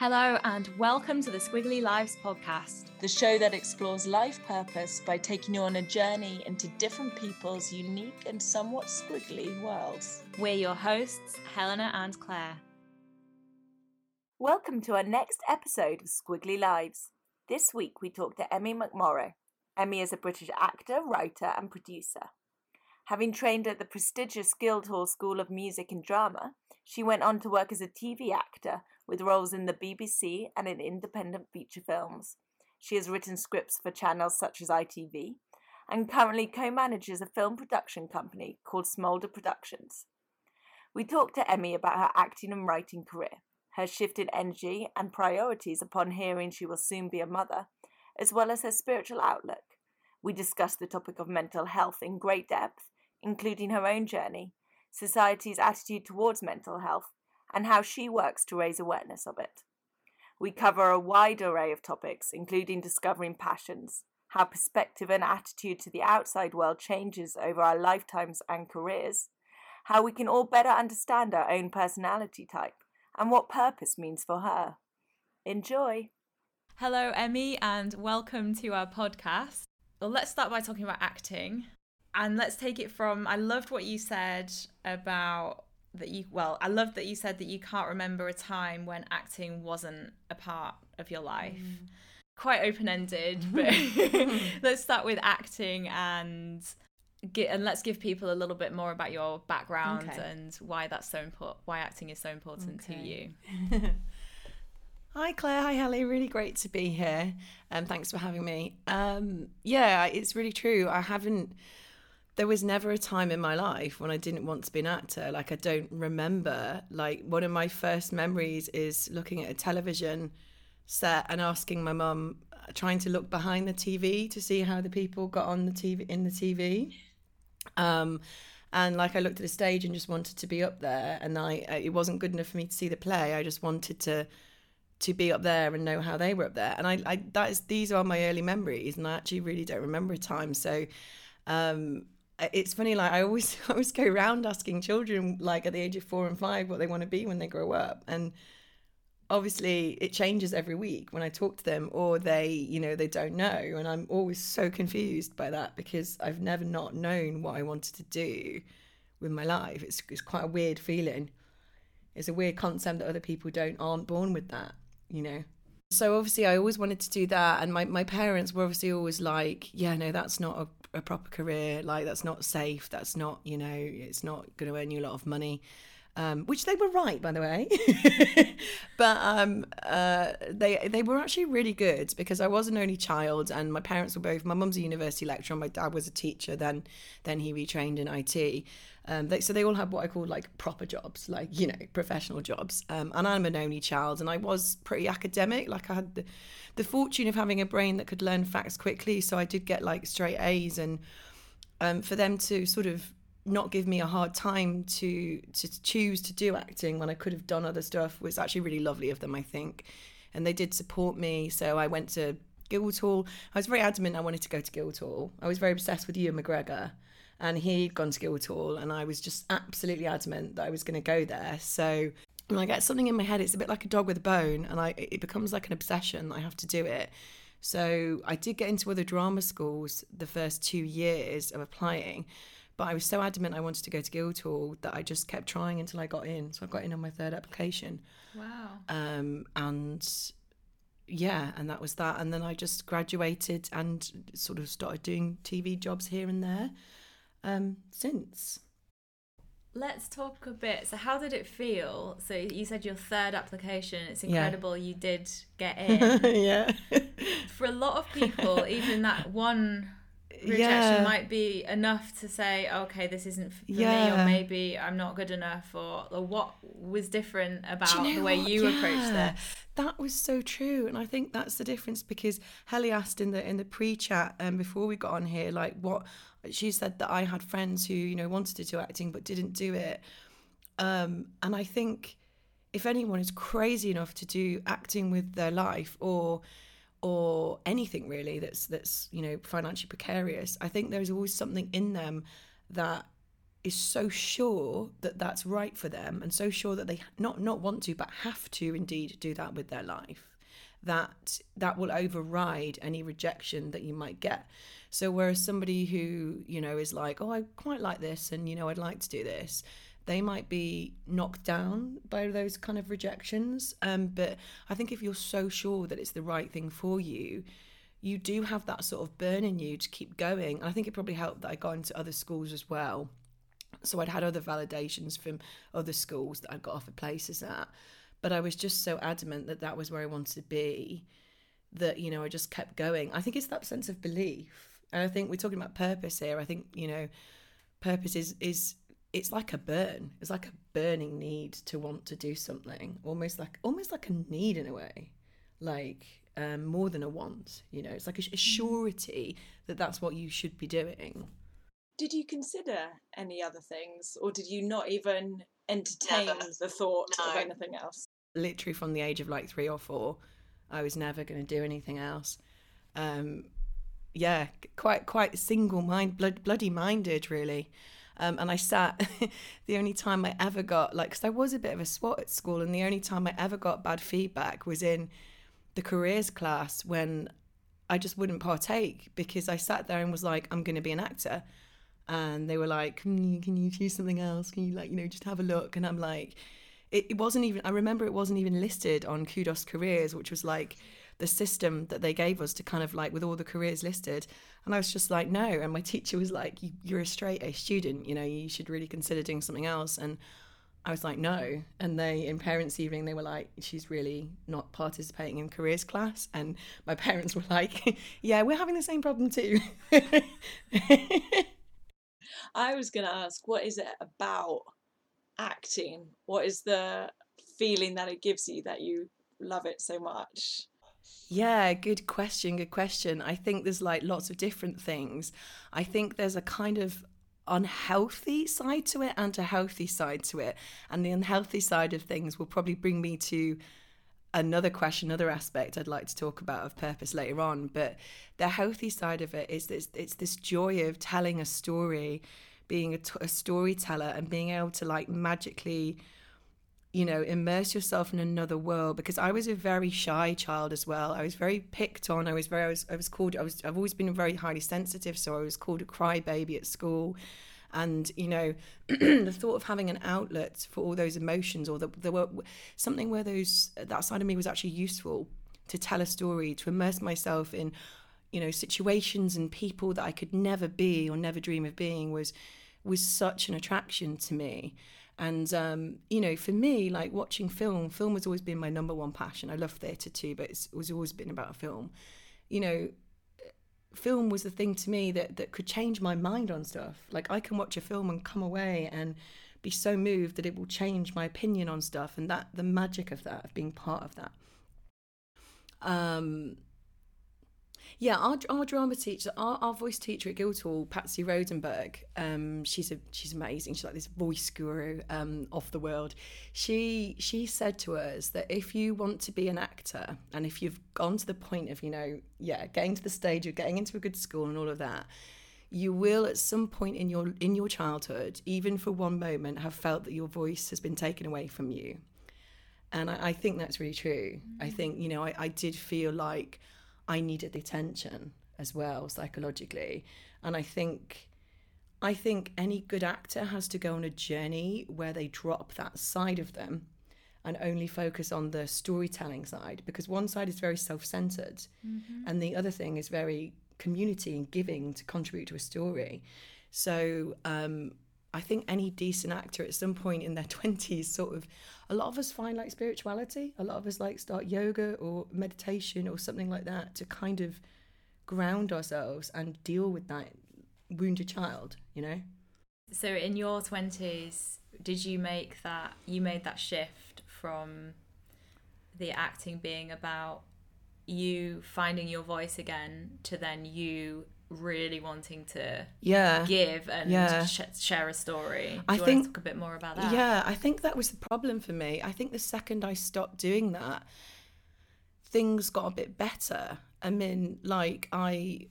Hello, and welcome to the Squiggly Lives podcast, the show that explores life purpose by taking you on a journey into different people's unique and somewhat squiggly worlds. We're your hosts, Helena and Claire. Welcome to our next episode of Squiggly Lives. This week we talk to Emmy McMorrow. Emmy is a British actor, writer, and producer. Having trained at the prestigious Guildhall School of Music and Drama, she went on to work as a TV actor with roles in the BBC and in independent feature films. She has written scripts for channels such as ITV and currently co manages a film production company called Smolder Productions. We talked to Emmy about her acting and writing career, her shift in energy and priorities upon hearing she will soon be a mother, as well as her spiritual outlook. We discussed the topic of mental health in great depth, including her own journey, society's attitude towards mental health, and how she works to raise awareness of it. We cover a wide array of topics, including discovering passions, how perspective and attitude to the outside world changes over our lifetimes and careers, how we can all better understand our own personality type, and what purpose means for her. Enjoy! Hello, Emmy, and welcome to our podcast. Well, let's start by talking about acting. And let's take it from I loved what you said about that you well i love that you said that you can't remember a time when acting wasn't a part of your life mm. quite open-ended but let's start with acting and get and let's give people a little bit more about your background okay. and why that's so important why acting is so important okay. to you Hi Claire, hi Helly, really great to be here. And um, thanks for having me. Um, yeah, it's really true. I haven't there was never a time in my life when I didn't want to be an actor. Like I don't remember. Like one of my first memories is looking at a television set and asking my mum, trying to look behind the TV to see how the people got on the TV in the TV. Um, and like I looked at the stage and just wanted to be up there, and I it wasn't good enough for me to see the play. I just wanted to to be up there and know how they were up there. And I, I that is these are my early memories, and I actually really don't remember a time. So um, it's funny like i always I always go around asking children like at the age of four and five what they want to be when they grow up. And obviously it changes every week when i talk to them or they you know they don't know. And i'm always so confused by that because i've never not known what i wanted to do with my life. It's, it's quite a weird feeling. It's a weird concept that other people don't aren't born with that you know? So obviously i always wanted to do that. And my, my parents were obviously always like yeah no that's not a a proper career. Like that's not safe. That's not you know it's not going to earn you a lot of money. Um, which they were right, by the way. but um, uh, they they were actually really good because I was an only child, and my parents were both. My mum's a university lecturer, and my dad was a teacher. Then then he retrained in IT. Um, they, so they all had what I call like proper jobs, like you know professional jobs. Um, and I'm an only child, and I was pretty academic. Like I had the, the fortune of having a brain that could learn facts quickly, so I did get like straight A's. And um, for them to sort of not give me a hard time to to choose to do acting when I could have done other stuff was actually really lovely of them, I think. And they did support me. So I went to Guildhall. I was very adamant I wanted to go to Guildhall. I was very obsessed with Ewan McGregor. And he'd gone to Guildhall, and I was just absolutely adamant that I was going to go there. So when I get something in my head, it's a bit like a dog with a bone, and I it becomes like an obsession. I have to do it. So I did get into other drama schools the first two years of applying, but I was so adamant I wanted to go to Guildhall that I just kept trying until I got in. So I got in on my third application. Wow. Um, and yeah, and that was that. And then I just graduated and sort of started doing TV jobs here and there um, since. Let's talk a bit. So, how did it feel? So, you said your third application. It's incredible yeah. you did get in. yeah. For a lot of people, even that one rejection yeah. might be enough to say, okay, this isn't for yeah. me, or maybe I'm not good enough, or, or what was different about you know the way what? you yeah. approached this. That was so true, and I think that's the difference because Helly asked in the in the pre-chat um, before we got on here, like what she said that I had friends who you know wanted to do acting but didn't do it, um, and I think if anyone is crazy enough to do acting with their life or or anything really that's that's you know financially precarious i think there's always something in them that is so sure that that's right for them and so sure that they not not want to but have to indeed do that with their life that that will override any rejection that you might get. So whereas somebody who you know is like oh i quite like this and you know i'd like to do this they might be knocked down by those kind of rejections. Um, but i think if you're so sure that it's the right thing for you you do have that sort of burn in you to keep going. And i think it probably helped that i got into other schools as well. So I'd had other validations from other schools that I'd got offered places at. But I was just so adamant that that was where I wanted to be that, you know, I just kept going. I think it's that sense of belief. And I think we're talking about purpose here. I think, you know, purpose is, is it's like a burn. It's like a burning need to want to do something. Almost like almost like a need in a way. Like um, more than a want, you know, it's like a, a surety that that's what you should be doing did you consider any other things or did you not even entertain never. the thought no. of anything else literally from the age of like three or four i was never going to do anything else um, yeah quite quite single mind blood, bloody minded really um, and I sat the only time I ever got like because I was a bit of a swot at school and the only time I ever got bad feedback was in the careers class when I just wouldn't partake because I sat there and was like I'm going to be an actor and they were like, you, can you choose something else? Can you like, you know, just have a look? And I'm like, it, it wasn't even, I remember it wasn't even listed on Kudos Careers, which was like the system that they gave us to kind of like with all the careers listed. And I was just like, no. And my teacher was like, you're a straight A student, you know, you should really consider doing something else. And I was like, no. And they, in parents' evening, they were like, she's really not participating in careers class. And my parents were like, yeah, we're having the same problem too. I was going to ask, what is it about acting? What is the feeling that it gives you that you love it so much? Yeah, good question. Good question. I think there's like lots of different things. I think there's a kind of unhealthy side to it and a healthy side to it. And the unhealthy side of things will probably bring me to another question, another aspect I'd like to talk about of purpose later on. But the healthy side of it is this it's this joy of telling a story, being a, t- a storyteller and being able to like magically you know immerse yourself in another world because i was a very shy child as well. I was very picked on. I was very i was, I was called i was i've always been very highly sensitive so i was called a crybaby at school. And you know the thought of having an outlet for all those emotions or the, the were something where those that side of me was actually useful to tell a story to immerse myself in you know situations and people that I could never be or never dream of being was was such an attraction to me. And um, you know for me like watching film film has always been my number one passion. I love theatre too but it's, it's always been about film. You know film was the thing to me that that could change my mind on stuff. Like I can watch a film and come away and be so moved that it will change my opinion on stuff. And that the magic of that of being part of that. Um yeah, our, our drama teacher, our, our voice teacher at Guildhall, Patsy Rodenburg, um, she's a she's amazing. She's like this voice guru um, off the world. She she said to us that if you want to be an actor and if you've gone to the point of you know yeah getting to the stage of getting into a good school and all of that, you will at some point in your in your childhood, even for one moment, have felt that your voice has been taken away from you. And I, I think that's really true. Mm-hmm. I think you know I, I did feel like I needed the attention as well psychologically. And I think I think any good actor has to go on a journey where they drop that side of them and only focus on the storytelling side because one side is very self-centered mm-hmm. and the other thing is very community and giving to contribute to a story. So um, I think any decent actor at some point in their 20s sort of a lot of us find like spirituality. A lot of us like start yoga or meditation or something like that to kind of ground ourselves and deal with that wounded child you know? So in your 20s did you make that you made that shift from the acting being about you finding your voice again to then you really wanting to yeah give and yeah. sh- share a story. Do I think talk a bit more about that. Yeah, I think that was the problem for me. I think the second I stopped doing that, things got a bit better. I mean, like I,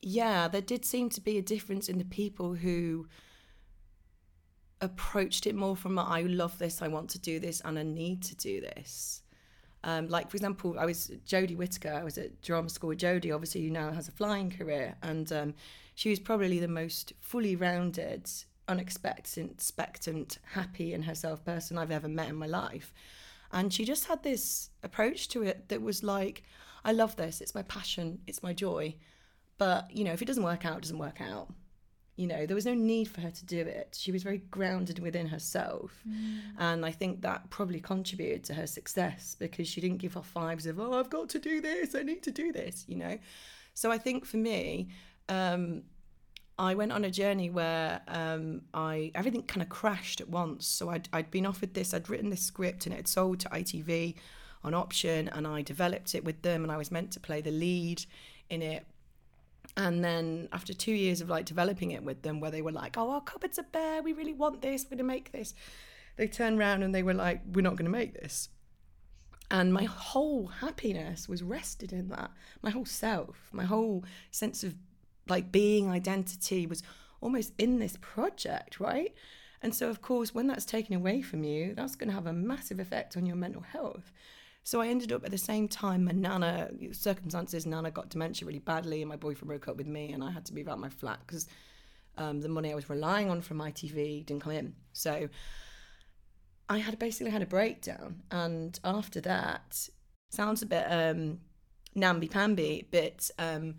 yeah, there did seem to be a difference in the people who approached it more from I love this, I want to do this, and I need to do this. Um, like for example, I was Jodie Whittaker. I was at drama school with Jodie, obviously who now has a flying career, and um, she was probably the most fully rounded, unexpected, expectant, happy in herself person I've ever met in my life. And she just had this approach to it that was like, I love this. It's my passion. It's my joy. But you know, if it doesn't work out, it doesn't work out. You know, there was no need for her to do it. She was very grounded within herself. Mm. And I think that probably contributed to her success because she didn't give off vibes of, oh, I've got to do this, I need to do this, you know. So I think for me, um, I went on a journey where um, I everything kind of crashed at once. So I'd, I'd been offered this, I'd written this script and it had sold to ITV on option, and I developed it with them, and I was meant to play the lead in it and then after two years of like developing it with them where they were like oh our cupboards are bare. We really want this. We're going to make this. They turned around and they were like we're not going to make this. And my whole happiness was rested in that. My whole self my whole sense of like being identity was almost in this project right? And so of course when that's taken away from you that's going to have a massive effect on your mental health so I ended up at the same time, my nana, circumstances, nana got dementia really badly, and my boyfriend broke up with me, and I had to move out my flat because um, the money I was relying on from ITV didn't come in. So I had basically had a breakdown, and after that, sounds a bit um, namby pamby, but um,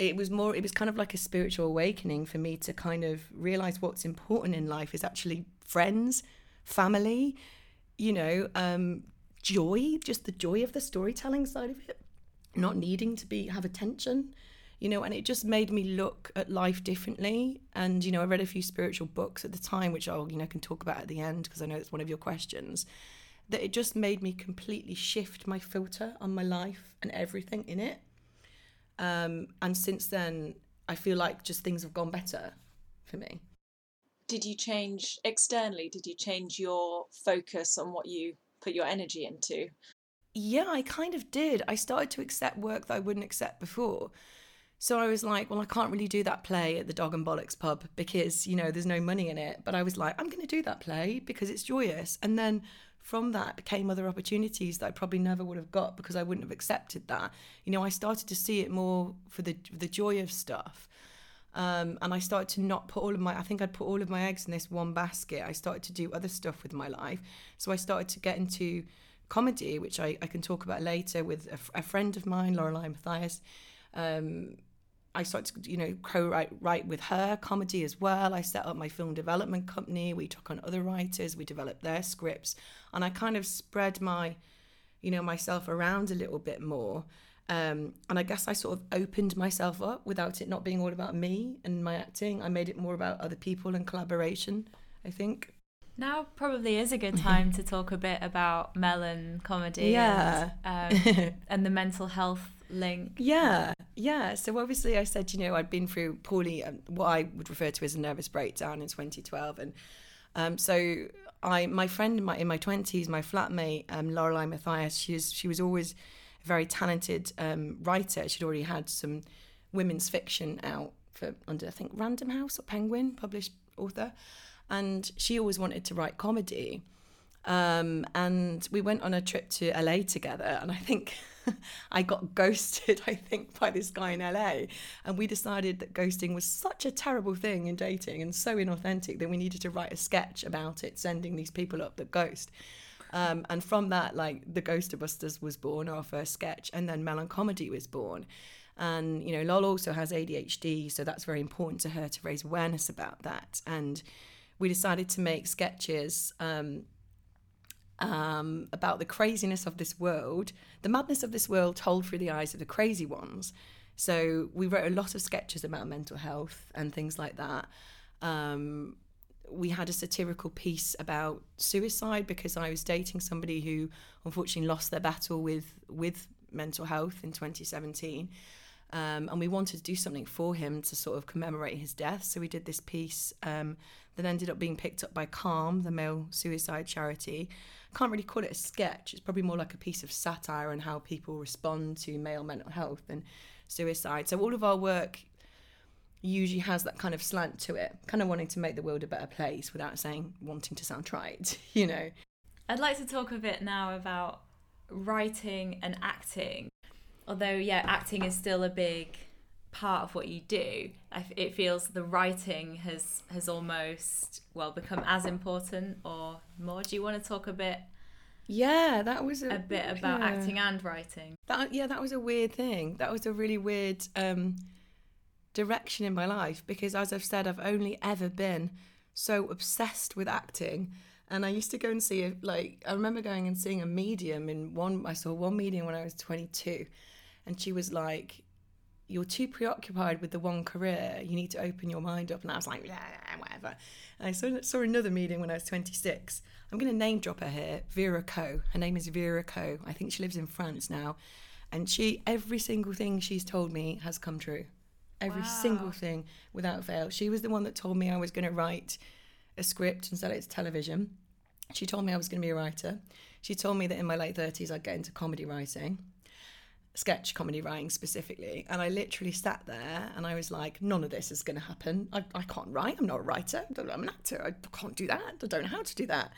it was more. It was kind of like a spiritual awakening for me to kind of realize what's important in life is actually friends, family. You know, um, joy, just the joy of the storytelling side of it, not needing to be have attention, you know, and it just made me look at life differently. And you know, I read a few spiritual books at the time, which I'll you know can talk about at the end because I know it's one of your questions. That it just made me completely shift my filter on my life and everything in it. Um, and since then, I feel like just things have gone better for me. Did you change externally? Did you change your focus on what you put your energy into? Yeah, I kind of did. I started to accept work that I wouldn't accept before. So I was like, well, I can't really do that play at the Dog and Bollocks pub because, you know, there's no money in it. But I was like, I'm going to do that play because it's joyous. And then from that came other opportunities that I probably never would have got because I wouldn't have accepted that. You know, I started to see it more for the the joy of stuff. Um, and I started to not put all of my, I think I'd put all of my eggs in this one basket. I started to do other stuff with my life. So I started to get into comedy, which I, I can talk about later with a, a friend of mine, Lorelei Matthias. Um, I started to, you know, co-write write with her comedy as well. I set up my film development company. We took on other writers. We developed their scripts, and I kind of spread my, you know, myself around a little bit more. Um, and I guess I sort of opened myself up without it not being all about me and my acting. I made it more about other people and collaboration, I think. Now probably is a good time to talk a bit about melon comedy yeah. and, um, and the mental health link. Yeah, yeah. So obviously I said, you know, I'd been through poorly, um, what I would refer to as a nervous breakdown in 2012. And um, so I, my friend in my, in my 20s, my flatmate, um, Lorelei Matthias, she was, she was always very talented um, writer. She'd already had some women's fiction out for under I think Random House or Penguin, published author, and she always wanted to write comedy. Um, and we went on a trip to LA together, and I think I got ghosted. I think by this guy in LA, and we decided that ghosting was such a terrible thing in dating and so inauthentic that we needed to write a sketch about it, sending these people up that ghost. Um, and from that, like the Ghostbusters was born, our first sketch, and then Melon Comedy was born. And you know, Lol also has ADHD, so that's very important to her to raise awareness about that. And we decided to make sketches um, um, about the craziness of this world, the madness of this world told through the eyes of the crazy ones. So we wrote a lot of sketches about mental health and things like that. Um, we had a satirical piece about suicide because I was dating somebody who unfortunately lost their battle with with mental health in 2017. Um, and we wanted to do something for him to sort of commemorate his death. So we did this piece um, that ended up being picked up by Calm, the male suicide charity. Can't really call it a sketch. It's probably more like a piece of satire on how people respond to male mental health and suicide. So all of our work usually has that kind of slant to it, kind of wanting to make the world a better place without saying wanting to sound trite, you know. I'd like to talk a bit now about writing and acting. Although, yeah, acting is still a big part of what you do. It feels the writing has has almost well become as important or more. Do you want to talk a bit? Yeah, that was a, a bit about yeah. acting and writing. That yeah, that was a weird thing. That was a really weird um, direction in my life because, as I've said, I've only ever been so obsessed with acting. And I used to go and see it. Like I remember going and seeing a medium in one. I saw one medium when I was twenty two, and she was like, "You're too preoccupied with the one career. You need to open your mind up." And I was like, "Yeah, whatever." And I saw saw another medium when I was twenty six. I'm going to name drop her here, Vera Ko. Her name is Vera Ko. I think she lives in France now, and she every single thing she's told me has come true every wow. single thing without fail. She was the one that told me I was going to write a script and sell it to television. She told me I was going to be a writer. She told me that in my late 30s I'd get into comedy writing, sketch comedy writing specifically. And I literally sat there and I was like, none of this is going to happen. I, I can't write. I'm not a writer. I'm an actor. I can't do that. I don't know how to do that.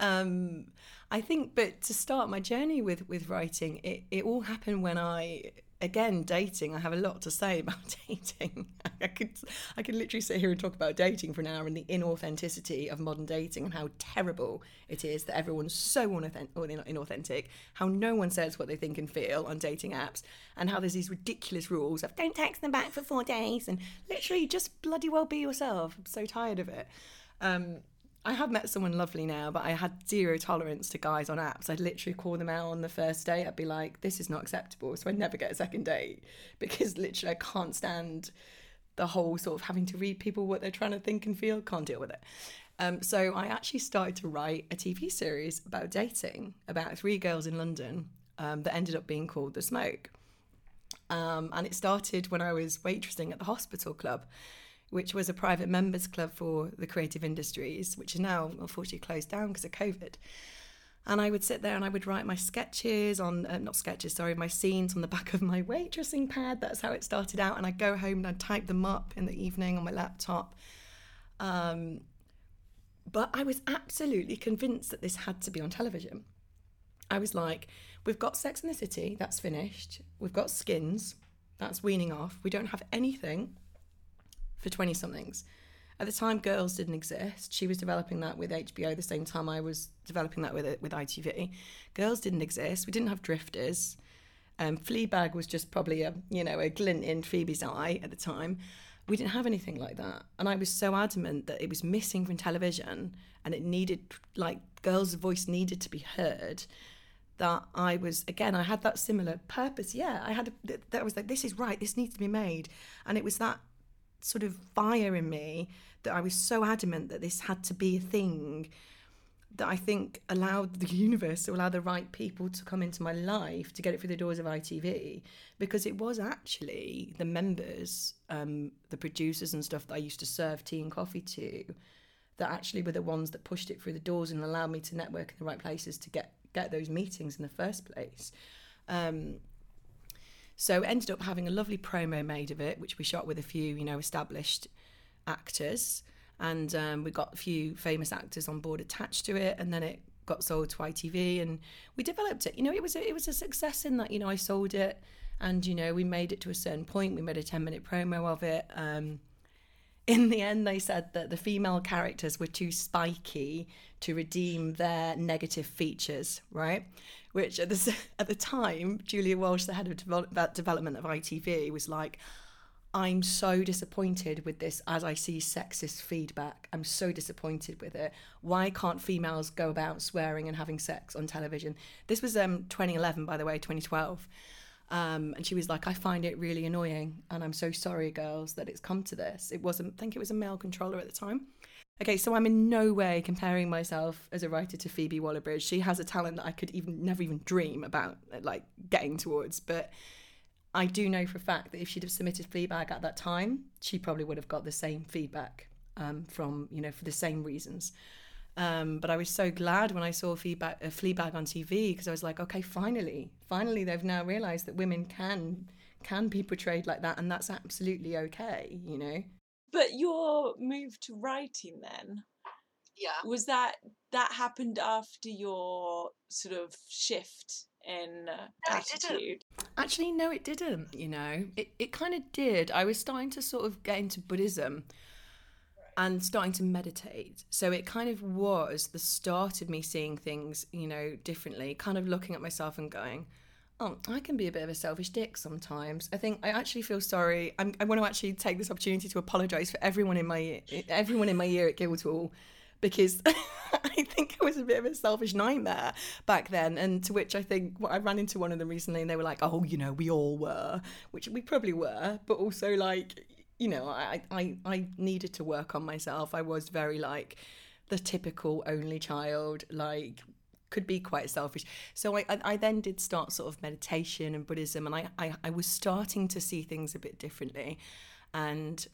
Um, I think, but to start my journey with with writing, it, it all happened when I again dating i have a lot to say about dating. I could i could literally sit here and talk about dating for an hour and the inauthenticity of modern dating and how terrible it is that everyone's so inauthentic how no one says what they think and feel on dating apps and how there's these ridiculous rules of don't text them back for four days and literally just bloody well be yourself. I'm so tired of it. Um, I have met someone lovely now, but I had zero tolerance to guys on apps. I'd literally call them out on the first date. I'd be like, this is not acceptable. So I'd never get a second date because literally I can't stand the whole sort of having to read people what they're trying to think and feel. Can't deal with it. Um, so I actually started to write a TV series about dating, about three girls in London um, that ended up being called The Smoke. Um, and it started when I was waitressing at the hospital club which was a private members club for the creative industries, which is now unfortunately closed down because of COVID. And I would sit there and I would write my sketches on, uh, not sketches, sorry, my scenes on the back of my waitressing pad. That's how it started out. And I'd go home and I'd type them up in the evening on my laptop. Um, but I was absolutely convinced that this had to be on television. I was like, we've got Sex in the City, that's finished. We've got Skins, that's weaning off. We don't have anything for 20 somethings. At the time, Girls didn't exist. She was developing that with HBO the same time I was developing that with with ITV. Girls didn't exist. We didn't have Drifters. Um, Fleabag was just probably a you know a glint in Phoebe's eye at the time. We didn't have anything like that, and I was so adamant that it was missing from television, and it needed like girls' voice needed to be heard. That I was again, I had that similar purpose. Yeah, I had a, that was like this is right. This needs to be made, and it was that sort of fire in me that I was so adamant that this had to be a thing that I think allowed the universe to allow the right people to come into my life to get it through the doors of ITV because it was actually the members, um, the producers and stuff that I used to serve tea and coffee to that actually were the ones that pushed it through the doors and allowed me to network in the right places to get get those meetings in the first place. Um, so ended up having a lovely promo made of it, which we shot with a few, you know, established actors, and um, we got a few famous actors on board attached to it, and then it got sold to ITV, and we developed it. You know, it was a, it was a success in that you know I sold it, and you know we made it to a certain point. We made a ten minute promo of it. Um, in the end, they said that the female characters were too spiky to redeem their negative features, right? Which at the, at the time, Julia Walsh, the head of develop, development of ITV, was like, I'm so disappointed with this as I see sexist feedback. I'm so disappointed with it. Why can't females go about swearing and having sex on television? This was um 2011 by the way, 2012. Um, and she was like, I find it really annoying, and I'm so sorry, girls, that it's come to this. It wasn't, I think it was a male controller at the time. Okay, so I'm in no way comparing myself as a writer to Phoebe Waller-Bridge. She has a talent that I could even never even dream about, like getting towards. But I do know for a fact that if she'd have submitted Fleabag at that time, she probably would have got the same feedback um, from you know for the same reasons. Um, but I was so glad when I saw feedback, uh, Fleabag on TV because I was like, okay, finally, finally, they've now realised that women can can be portrayed like that, and that's absolutely okay, you know. But your move to writing then Yeah. was that that happened after your sort of shift in uh, No, attitude. Actually, no, it didn't. You know, it it kind of did. I was starting to sort of get into Buddhism and starting to meditate. So it kind of was the start of me seeing things, you know, differently. Kind of looking at myself and going, "Oh, I can be a bit of a selfish dick sometimes." I think I actually feel sorry. I'm, I want to actually take this opportunity to apologise for everyone in my everyone in my year at Guildhall because I think I was a bit of a selfish nightmare back then. And to which I think well, I ran into one of them recently, and they were like, "Oh, you know, we all were," which we probably were, but also like, you know, I I I needed to work on myself. I was very like the typical only child, like could be quite selfish. So I, I, then did start sort of meditation and Buddhism, and I, I, I was starting to see things a bit differently. And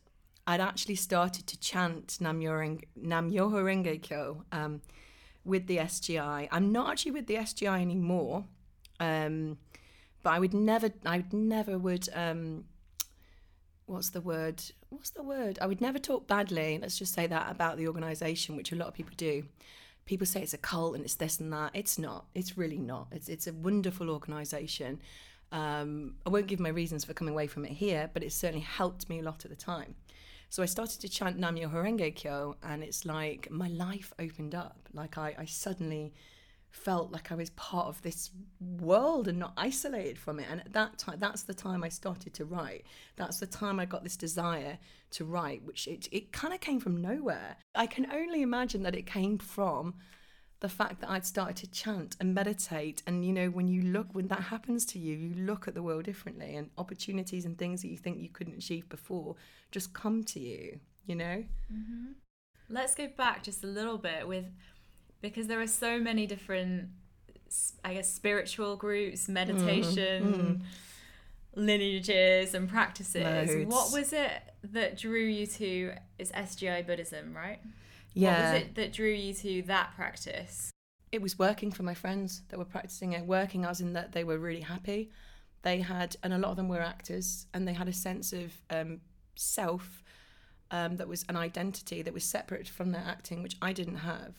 I'd actually started to chant Nam Myoho Renge Kyo um, with the SGI. I'm not actually with the SGI anymore, um, but I would never, I would never would. Um, what's the word? What's the word? I would never talk badly. Let's just say that about the organisation, which a lot of people do. People say it's a cult and it's this and that. It's not. It's really not. It's it's a wonderful organisation. Um, I won't give my reasons for coming away from it here, but it certainly helped me a lot at the time. So I started to chant Nam Myoho Renge Kyo, and it's like my life opened up. Like I, I suddenly felt like I was part of this world and not isolated from it. And at that time, that's the time I started to write. That's the time I got this desire to write, which it, it kind of came from nowhere. I can only imagine that it came from the fact that I'd started to chant and meditate. And, you know, when you look, when that happens to you, you look at the world differently and opportunities and things that you think you couldn't achieve before just come to you, you know? Mm-hmm. Let's go back just a little bit with because there are so many different, I guess, spiritual groups, meditation, lineages, and practices. Loads. What was it that drew you to? Is SGI Buddhism, right? Yeah. What was it that drew you to that practice? it was working for my friends that were practicing it working as in that they were really happy they had and a lot of them were actors and they had a sense of um, self um, that was an identity that was separate from their acting which i didn't have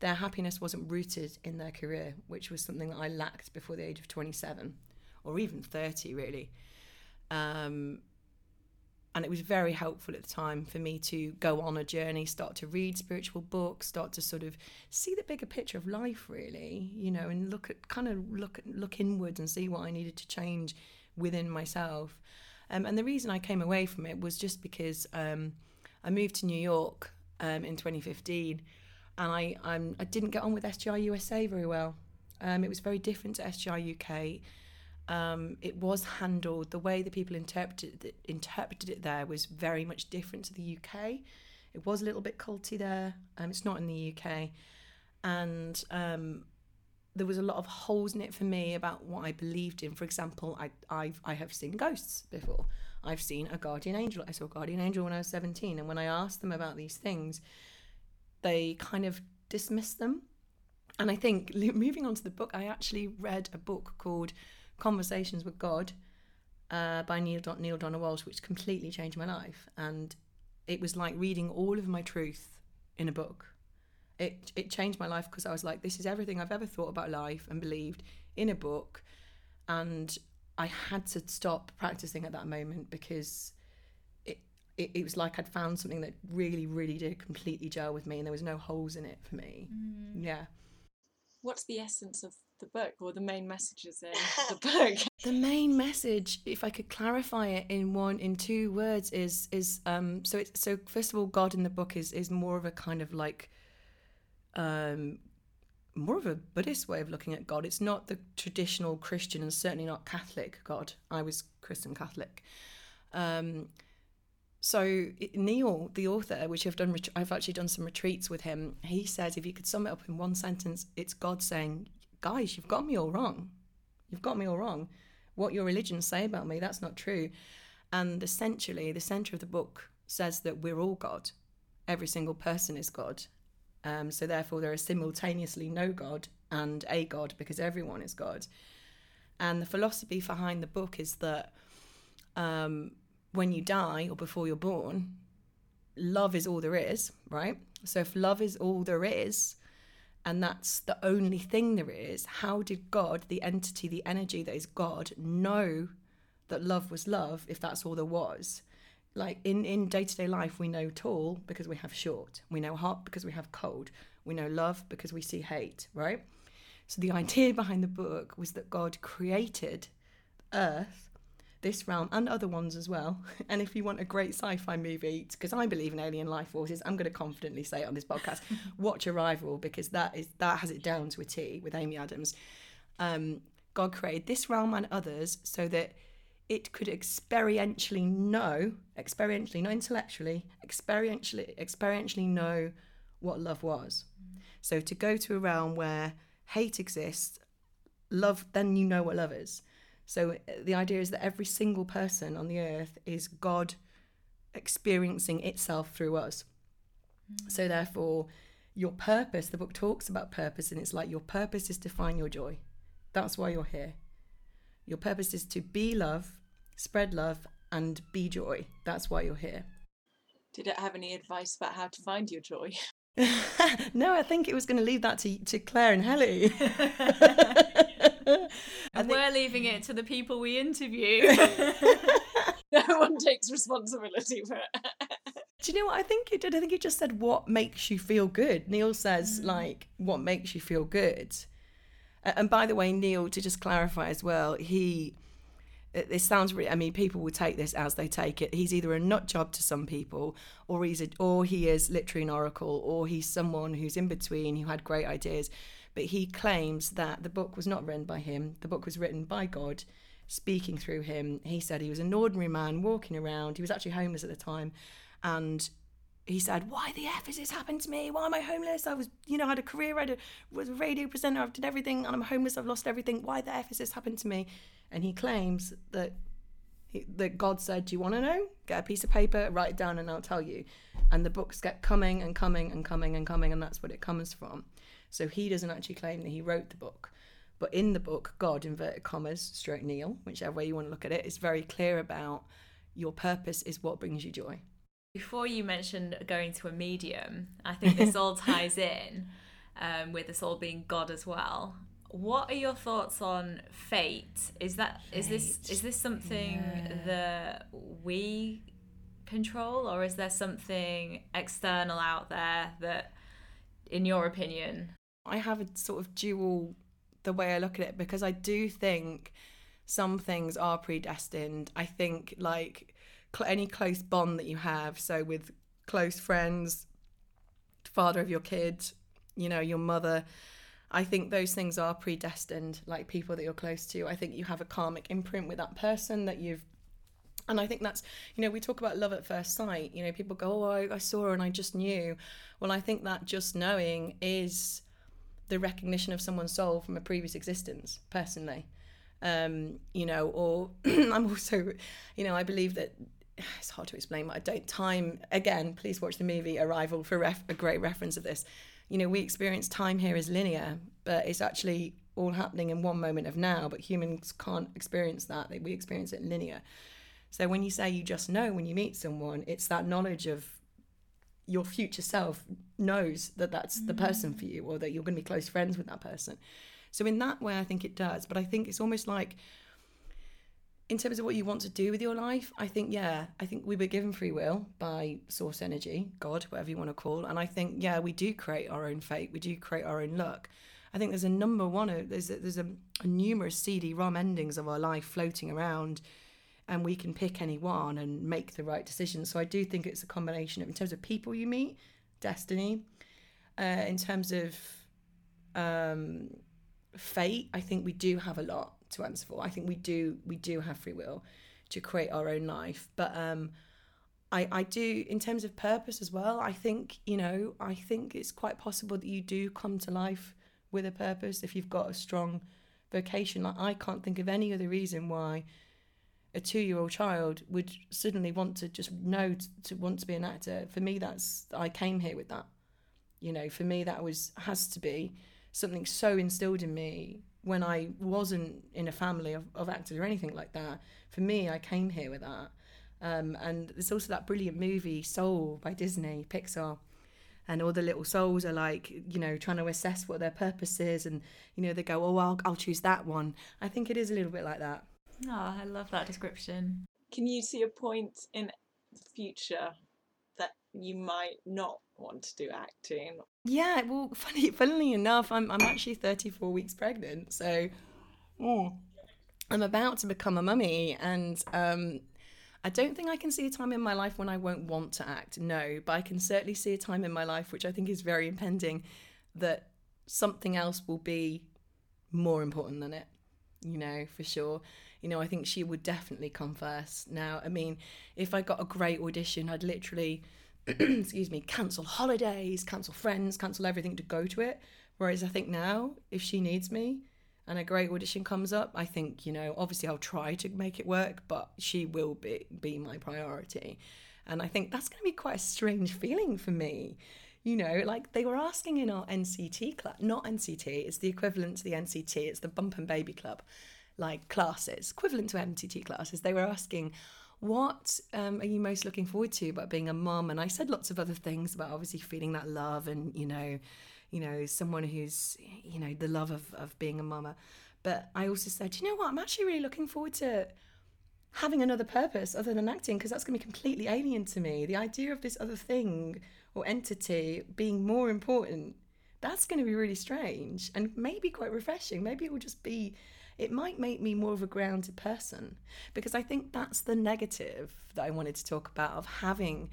their happiness wasn't rooted in their career which was something that i lacked before the age of 27 or even 30 really. Um, and it was very helpful at the time for me to go on a journey start to read spiritual books start to sort of see the bigger picture of life really you know and look at kind of look look inwards and see what i needed to change within myself. Um, and the reason i came away from it was just because um, i moved to new york um, in 2015 and I, I'm, I didn't get on with sgi usa very well um, it was very different to sgi uk um, it was handled the way the people interpreted it, interpreted it there was very much different to the UK. It was a little bit culty there. Um, it's not in the UK, and um, there was a lot of holes in it for me about what I believed in. For example, I I've, I have seen ghosts before. I've seen a guardian angel. I saw a guardian angel when I was seventeen, and when I asked them about these things, they kind of dismissed them. And I think moving on to the book, I actually read a book called Conversations with God uh, by Neale, Don- Neale Donald Walsch, which completely changed my life. And it was like reading all of my truth in a book. It, it changed my life because I was like, this is everything I've ever thought about life and believed in a book. And I had to stop practicing at that moment because it, it, it was like I'd found something that really, really did completely gel with me and there was no holes in it for me. Yeah. What's the essence of the book or the main messages in the book? the main message if i could clarify it in one in two words is is um so it's so first of all god in the book is is more of a kind of like um more of a buddhist way of looking at god it's not the traditional christian and certainly not catholic god i was christian catholic um so Neale, the author, which I've done, I've actually done some retreats with him. He says if you could sum it up in one sentence, it's God saying, "Guys, you've got me all wrong. You've got me all wrong. What your religions say about me, that's not true." And essentially, the center of the book says that we're all God. Every single person is God, Um, so therefore, there is simultaneously no God and a God because everyone is God. And the philosophy behind the book is that um, when you die or before you're born, love is all there is, right? So if love is all there is, and that's the only thing there is, how did God, the entity, the energy that is God, know that love was love if that's all there was? Like in, in day-to-day life, we know tall because we have short. We know hot because we have cold. We know love because we see hate, right? So the idea behind the book was that God created Earth this realm and other ones as well. And if you want a great sci-fi movie, because I believe in alien life forces, I'm going to confidently say it on this podcast: watch Arrival because that is that has it down to a T with Amy Adams. Um, God created this realm and others so that it could experientially know, experientially, not intellectually, experientially, experientially know what love was. So to go to a realm where hate exists, love, then you know what love is. So uh, the idea is that every single person on the earth is God experiencing itself through us. Mm. So therefore, your purpose, the book talks about purpose, and it's like your purpose is to find your joy. That's why you're here. Your purpose is to be love, spread love, and be joy. That's why you're here. Did it have any advice about how to find your joy? no, I think it was going to leave that to, to Claire and Helly. and think... we're leaving it to the people we interview. no one takes responsibility for it. Do you know what I think you did? I think you just said what makes you feel good. Neale says mm. like what makes you feel good. And by the way, Neale, to just clarify as well, he this sounds really. I mean, people will take this as they take it. He's either a nut job to some people, or he's a, or he is literally an oracle, or he's someone who's in between who had great ideas. But he claims that the book was not written by him, the book was written by God, speaking through him. He said he was an ordinary man walking around. He was actually homeless at the time. And he said, Why the F has this happened to me? Why am I homeless? I was, you know, I had a career, I was a radio presenter, I've done everything, and I'm homeless, I've lost everything. Why the F has this happened to me? And he claims that that God said, Do you want to know? Get a piece of paper, write it down, and I'll tell you. And the books get coming and coming and coming and coming, and that's what it comes from. So he doesn't actually claim that he wrote the book. But in the book, God, inverted commas, stroke Neale, whichever way you want to look at it, is very clear about your purpose is what brings you joy. Before you mentioned going to a medium, I think this all ties in um, with us all being God as well. What are your thoughts on fate? Is that fate. is this is this something yeah. that we control, or is there something external out there that, in your opinion, I have a sort of dual the way I look at it because I do think some things are predestined. I think like cl- any close bond that you have, so with close friends, father of your kid, you know, your mother, I think those things are predestined, like people that you're close to. I think you have a karmic imprint with that person that you've and I think that's, you know, we talk about love at first sight. You know, people go, oh, I, I saw her and I just knew. Well, I think that just knowing is the recognition of someone's soul from a previous existence personally. Um, you know or i'm also you know i believe that it's hard to explain but i don't time again please watch the movie arrival for ref, a great reference of this. You know we experience time here as linear but it's actually all happening in one moment of now but humans can't experience that we experience it linear. So when you say you just know when you meet someone it's that knowledge of your future self knows that that's the person for mm. you or that you're going to be close friends with that person. So in that way, I think it does. But I think it's almost like, in terms of what you want to do with your life, I think yeah, I think we were given free will by source energy, God, whatever you want to call, and I think yeah, we do create our own fate. We do create our own luck. I think there's a number one. Uh, there's a, there's a, a numerous CD-ROM endings of our life floating around and we can pick any one and make the right decision. So I do think it's a combination of, in terms of people you meet, destiny. Uh, in terms of um, fate, I think we do have a lot to answer for. I think we do we do have free will to create our own life, but um, I I do in terms of purpose as well. I think you know I think it's quite possible that you do come to life with a purpose if you've got a strong vocation. Like I can't think of any other reason why a two year old child would suddenly want to just know to, to, want to be an actor. For me, that's I came here with that. You know, for me, that was has to be something so instilled in me when I wasn't in a family of, of actors or anything like that. For me, I came here with that. Um, and there's also that brilliant movie Soul by Disney, Pixar. And all the little souls are like, you know, trying to assess what their purpose is, and you know, they go, "Oh, I'll, I'll choose that one." I think it is a little bit like that. Oh, I love that description. Can you see a point in the future that you might not want to do acting? Yeah, well, funny, funnily enough, I'm I'm actually 34 weeks pregnant, so oh, I'm about to become a mummy, and um, I don't think I can see a time in my life when I won't want to act. No, but I can certainly see a time in my life which I think is very impending that something else will be more important than it. You know, for sure. You know, I think she would definitely come first. Now, I mean, if I got a great audition, I'd literally excuse me, cancel holidays, cancel friends, cancel everything to go to it. Whereas I think now, if she needs me and a great audition comes up, I think, you know, obviously I'll try to make it work, but she will be, be my priority. And I think that's going to be quite a strange feeling for me. You know, like they were asking in our NCT club, not NCT, it's the equivalent to the NCT, it's the Bump and Baby Club, like classes, equivalent to NCT classes. They were asking, what um, are you most looking forward to about being a mum? And I said lots of other things about obviously feeling that love and, you know, you know, someone who's, you know, the love of, of being a mama. But I also said, you know what, I'm actually really looking forward to having another purpose other than acting because that's going to be completely alien to me. The idea of this other thing or entity being more important, that's going to be really strange and maybe quite refreshing. Maybe it will just be it might make me more of a grounded person because I think that's the negative that I wanted to talk about of having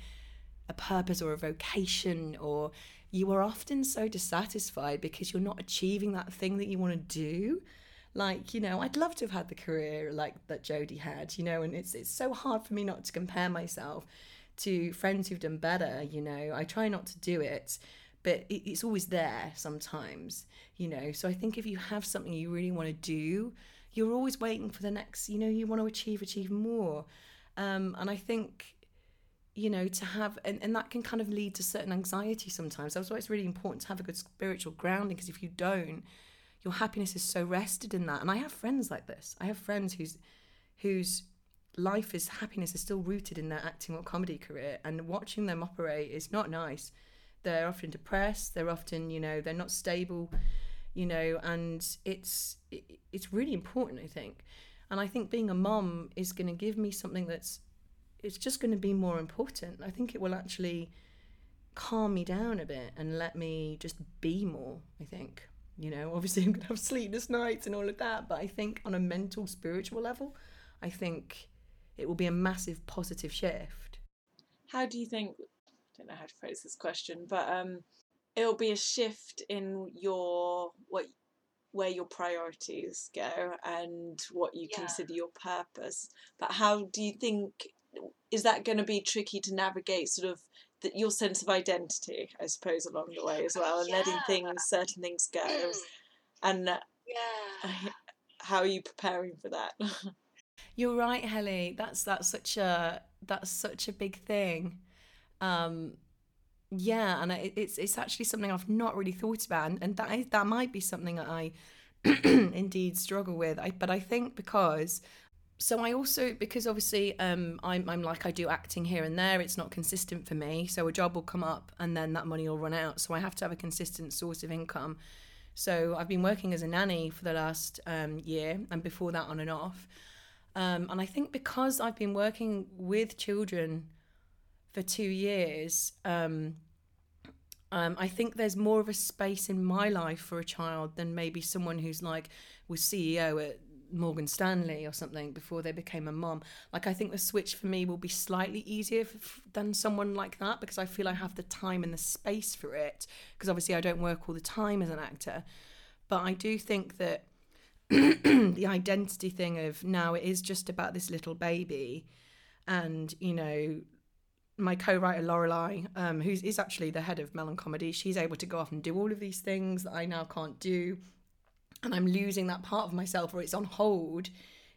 a purpose or a vocation or you are often so dissatisfied because you're not achieving that thing that you want to do. Like you know i'd love to have had the career like that jodie had you know and it's it's so hard for me not to compare myself to friends who've done better you know. I try not to do it but it, it's always there sometimes, you know. So I think if you have something you really want to do, you're always waiting for the next, you know, you want to achieve, achieve more. Um, and I think, you know, to have, and, and that can kind of lead to certain anxiety sometimes. That's why it's really important to have a good spiritual grounding, because if you don't, your happiness is so rested in that. And I have friends like this. I have friends whose, whose life is happiness is still rooted in their acting or comedy career, and watching them operate is not nice they're often depressed they're often you know they're not stable you know and it's it, it's really important i think. And i think being a mom is going to give me something that's it's just going to be more important. I think it will actually calm me down a bit and let me just be more i think. You know obviously i'm going to have sleepless nights and all of that but i think on a mental spiritual level i think it will be a massive positive shift. How do you think don't know how to phrase this question, but um, it'll be a shift in your what where your priorities go and what you yeah. consider your purpose. But how do you think is that going to be tricky to navigate sort of the, your sense of identity, I suppose, along the way as well, and yeah. letting things, certain things go, mm. and uh, yeah. how are you preparing for that? You're right, Helly. That's that's such a that's such a big thing. Um, yeah, and it's it's actually something I've not really thought about, and, and that that might be something that I indeed struggle with. I, but I think because so I also because obviously um, I'm I'm like I do acting here and there. It's not consistent for me. So a job will come up and then that money will run out. So I have to have a consistent source of income. So I've been working as a nanny for the last um, year and before that on and off. Um, and I think because I've been working with children for two years, um, um, I think there's more of a space in my life for a child than maybe someone who's like was CEO at Morgan Stanley or something before they became a mom. Like I think the switch for me will be slightly easier f- than someone like that because I feel I have the time and the space for it. Because obviously I don't work all the time as an actor, but I do think that the identity thing of now it is just about this little baby, and you know my co-writer Lorelei, um, who's is actually the head of Melon Comedy, she's able to go off and do all of these things that I now can't do, and I'm losing that part of myself, or it's on hold.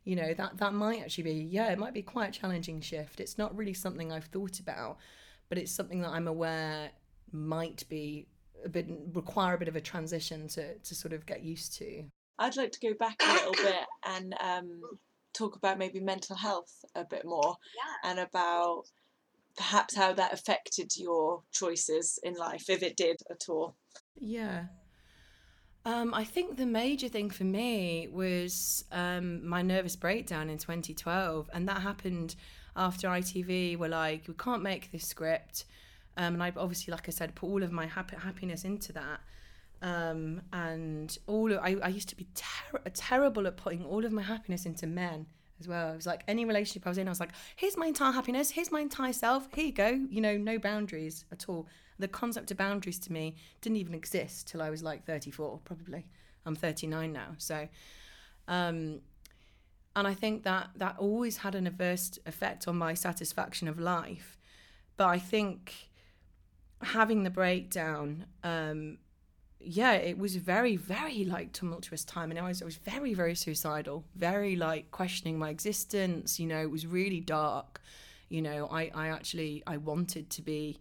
You know that that might actually be yeah, it might be quite a challenging shift. It's not really something I've thought about, but it's something that I'm aware might be a bit require a bit of a transition to to sort of get used to. I'd like to go back a little bit and um, talk about maybe mental health a bit more Yeah. and about perhaps how that affected your choices in life, if it did at all. Yeah. Um, I think the major thing for me was um, my nervous breakdown in 2012, and that happened after ITV were like, "We can't make this script," um, and I obviously, like I said, put all of my hap- happiness into that, um, and all of, I, I used to be ter- terrible at putting all of my happiness into men as well. It was like any relationship I was in, I was like, "Here's my entire happiness, here's my entire self, here you go," you know, no boundaries at all the concept of boundaries to me didn't even exist till I was like 34, probably. I'm 39 now. So, um, and I think that that always had an adverse effect on my satisfaction of life. But I think having the breakdown, um, yeah, it was very, very like tumultuous time. And I was, I was very, very suicidal, very like questioning my existence. You know, it was really dark. You know, I, I actually, I wanted to be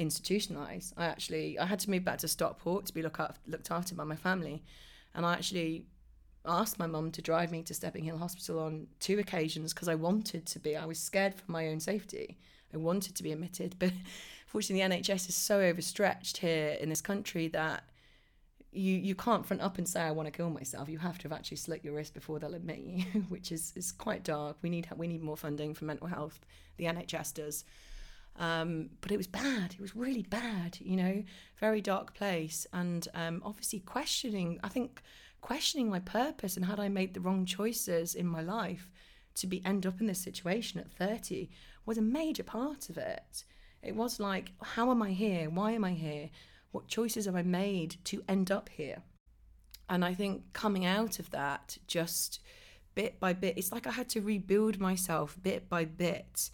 institutionalized. I actually I had to move back to Stockport to be look looked after by my family, and I actually asked my mum to drive me to Stepping Hill Hospital on two occasions because I wanted to be. I was scared for my own safety. I wanted to be admitted, but fortunately the NHS is so overstretched here in this country that you you can't front up and say I want to kill myself. You have to have actually slit your wrist before they'll admit you, which is is quite dark. We need we need more funding for mental health. The NHS does. Um, but it was bad. It was really bad, you know, very dark place. And um, obviously questioning, I think questioning my purpose and had I made the wrong choices in my life to be end up in this situation at 30 was a major part of it. It was like, how am I here? Why am I here? What choices have I made to end up here? And I think coming out of that just bit by bit, it's like I had to rebuild myself bit by bit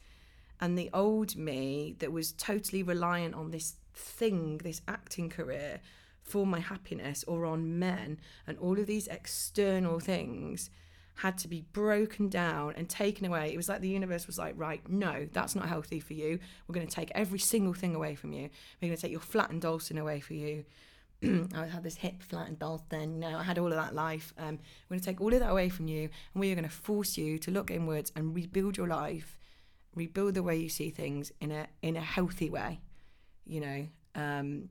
and the old me that was totally reliant on this thing, this acting career for my happiness or on men and all of these external things had to be broken down and taken away. It was like the universe was like, right, no, that's not healthy for you. We're going to take every single thing away from you. We're going to take your flattened Dalston away for you. I had this hip flattened Dalston, you know, I had all of that life. Um, we're going to take all of that away from you and we are going to force you to look inwards and rebuild your life rebuild the way you see things in a in a healthy way you know um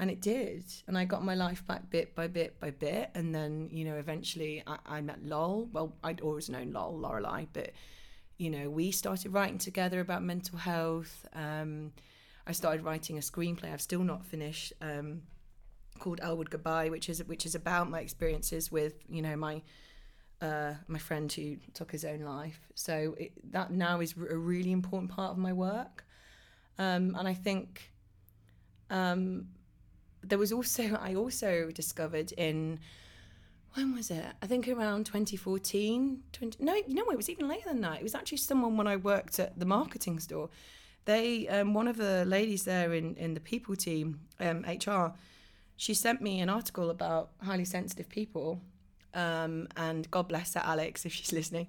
and it did and i got my life back bit by bit by bit and then you know eventually i, I met lol well i'd always known lol lorelei but you know we started writing together about mental health um i started writing a screenplay i've still not finished um called elwood goodbye which is which is about my experiences with you know my uh, my friend who took his own life. So it, that now is a really important part of my work. Um, and I think um, there was also, I also discovered in, when was it? I think around 2014. 20, no, you know, it was even later than that. It was actually someone when I worked at the marketing store. They, um, one of the ladies there in, in the people team, um, HR, she sent me an article about highly sensitive people um, and God bless her, Alex, if she's listening.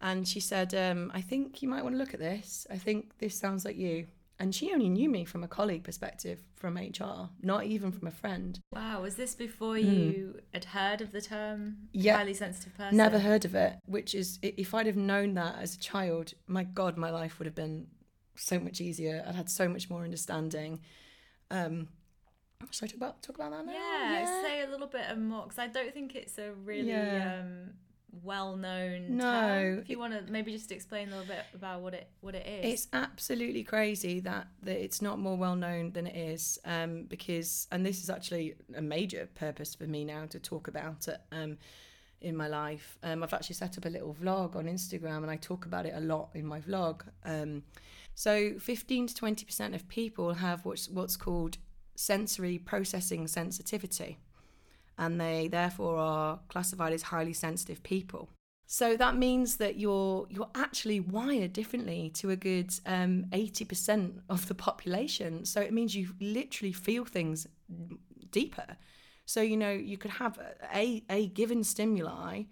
And she said, um, I think you might want to look at this. I think this sounds like you. And she only knew me from a colleague perspective from HR, not even from a friend. Wow, was this before you mm. had heard of the term yeah, highly sensitive person? Never heard of it, which is, if I'd have known that as a child, my God, my life would have been so much easier. I'd had so much more understanding. Um, should I talk about talk about that now? Yeah, yeah. say a little bit more because I don't think it's a really yeah. um, well known. No, term. if you want to maybe just explain a little bit about what it what it is. It's absolutely crazy that that it's not more well known than it is. Um, because and this is actually a major purpose for me now to talk about it. Um, in my life, um, I've actually set up a little vlog on Instagram, and I talk about it a lot in my vlog. Um, so, fifteen to twenty percent of people have what's what's called sensory processing sensitivity, and they therefore are classified as highly sensitive people. So that means that you're you're actually wired differently to a good um, eighty percent of the population. So it means you literally feel things deeper. So you know you could have a a given stimuli,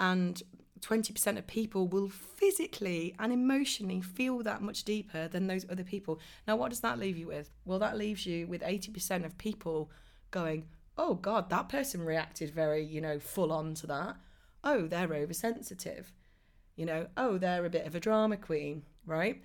and 20% of people will physically and emotionally feel that much deeper than those other people. Now, what does that leave you with? Well, that leaves you with 80% of people going, oh God, that person reacted very, you know, full on to that. Oh, they're oversensitive. You know, oh, they're a bit of a drama queen, right?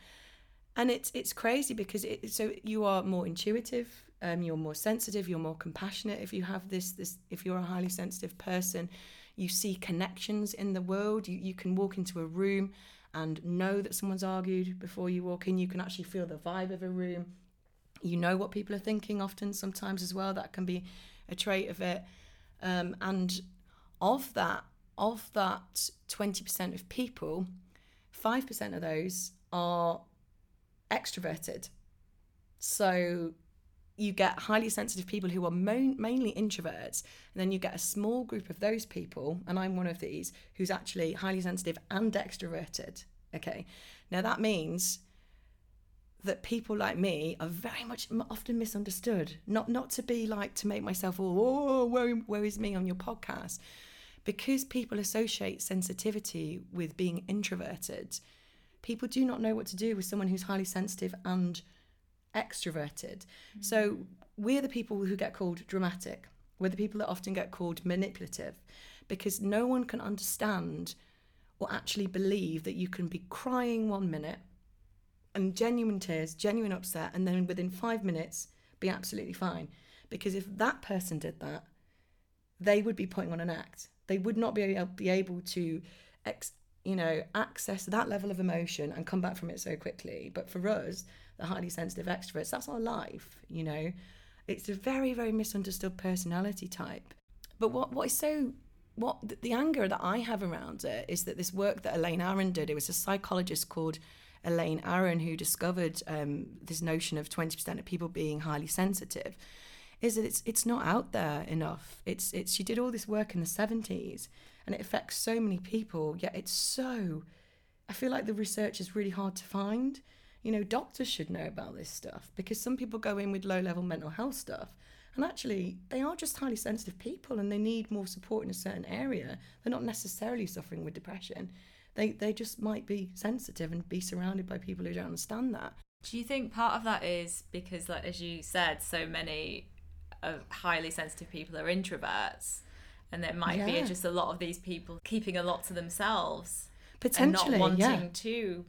And it's it's crazy because it so you are more intuitive, um, you're more sensitive, you're more compassionate if you have this this if you're a highly sensitive person you see connections in the world. You, you can walk into a room and know that someone's argued before you walk in. You can actually feel the vibe of a room. You know what people are thinking often, sometimes as well. That can be a trait of it. Um, and of that, of that 20% of people, 5% of those are extroverted. So you get highly sensitive people who are mo- mainly introverts, and then you get a small group of those people, and I'm one of these, who's actually highly sensitive and extroverted. Okay, now that means that people like me are very much often misunderstood. Not not to be like to make myself all oh where, where is me on your podcast, because people associate sensitivity with being introverted. People do not know what to do with someone who's highly sensitive and extroverted. Mm-hmm. So we're the people who get called dramatic. We're the people that often get called manipulative because no one can understand or actually believe that you can be crying one minute and genuine tears, genuine upset, and then within five minutes be absolutely fine. Because if that person did that, they would be putting on an act. They would not be, able, be able to, ex, you know, access that level of emotion and come back from it so quickly. But for us, the highly sensitive extroverts. That's our life, you know. It's a very, very misunderstood personality type. But what, what is so what the anger that I have around it is that this work that Elaine Aron did, it was a psychologist called Elaine Aron who discovered um, this notion of 20% of people being highly sensitive, is that it's it's not out there enough. It's it's she did all this work in the 70s and it affects so many people, yet it's so I feel like the research is really hard to find you know, doctors should know about this stuff because some people go in with low level mental health stuff and actually they are just highly sensitive people and they need more support in a certain area. They're not necessarily suffering with depression. They they just might be sensitive and be surrounded by people who don't understand that. Do you think part of that is because like as you said, so many of highly sensitive people are introverts and there might yeah. be just a lot of these people keeping a lot to themselves potentially and not wanting yeah. to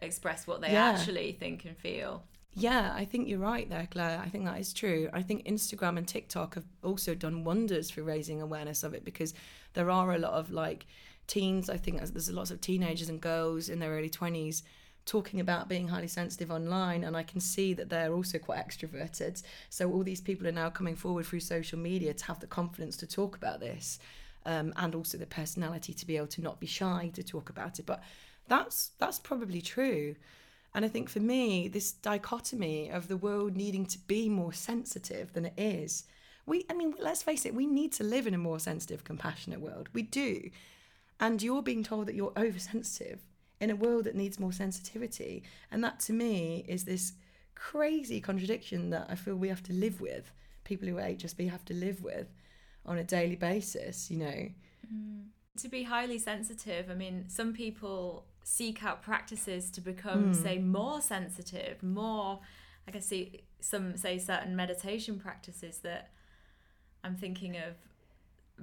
express what they yeah. actually think and feel. Yeah, I think you're right there, Claire. I think that is true. I think Instagram and TikTok have also done wonders for raising awareness of it because there are a lot of like teens. I think there's lots of teenagers and girls in their early 20s talking about being highly sensitive online and I can see that they're also quite extroverted. So all these people are now coming forward through social media to have the confidence to talk about this um, and also the personality to be able to not be shy to talk about it. But that's that's probably true. And I think for me, this dichotomy of the world needing to be more sensitive than it is, we, I mean, let's face it, we need to live in a more sensitive, compassionate world. We do. And you're being told that you're oversensitive in a world that needs more sensitivity. And that to me is this crazy contradiction that I feel we have to live with, people who are HSP have to live with on a daily basis, you know. Mm. To be highly sensitive, I mean, some people seek out practices to become, mm. say, more sensitive, more. I see some say certain meditation practices that I'm thinking of